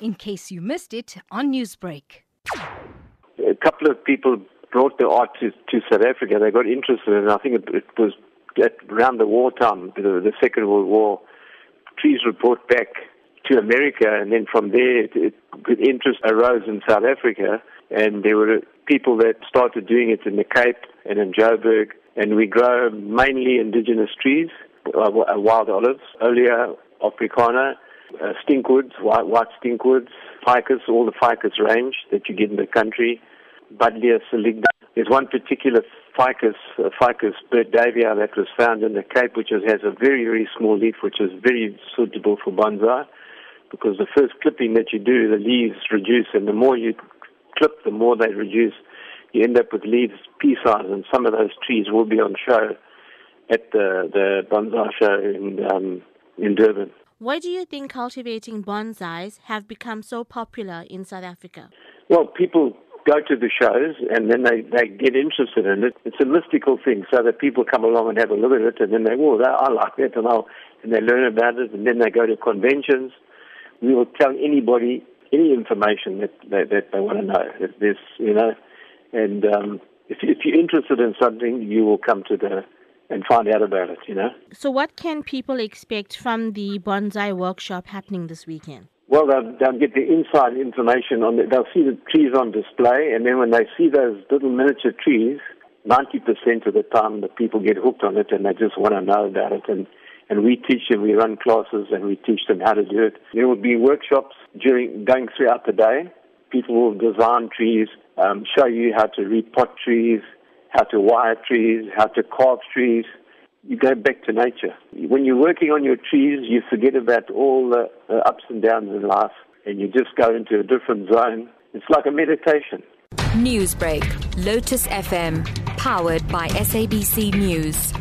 in case you missed it on Newsbreak. A couple of people brought the art to, to South Africa. They got interested in it. I think it, it was around the wartime, the, the Second World War. Trees were brought back to America, and then from there, it, it, interest arose in South Africa, and there were people that started doing it in the Cape and in Joburg, and we grow mainly indigenous trees, uh, uh wild olives, Olea africana, uh, stinkwoods, white, white stinkwoods, ficus, all the ficus range that you get in the country, Buddleia saligna. There's one particular ficus, uh, ficus Davia, that was found in the Cape, which is, has a very, very small leaf, which is very suitable for bonsai, because the first clipping that you do, the leaves reduce, and the more you clip, the more they reduce. You end up with leaves pea size, and some of those trees will be on show at the the bonsai show in um, in Durban. Why do you think cultivating bonsais have become so popular in South Africa? Well, people go to the shows and then they, they get interested in it. It's a mystical thing, so that people come along and have a look at it and then they, oh, I like that, and, I'll, and they learn about it, and then they go to conventions. We will tell anybody any information that, that, they want to know. There's, you know, and um, if, if you're interested in something, you will come to the and find out about it, you know. So, what can people expect from the bonsai workshop happening this weekend? Well, they'll, they'll get the inside information on it. They'll see the trees on display, and then when they see those little miniature trees, 90% of the time the people get hooked on it and they just want to know about it. And, and we teach them, we run classes and we teach them how to do it. There will be workshops during going throughout the day. People will design trees, um, show you how to repot trees, how to wire trees, how to carve trees. You go back to nature. When you're working on your trees, you forget about all the, ups and downs in life and you just go into a different zone. It's like a meditation. Newsbreak, Lotus FM, powered by SABC News.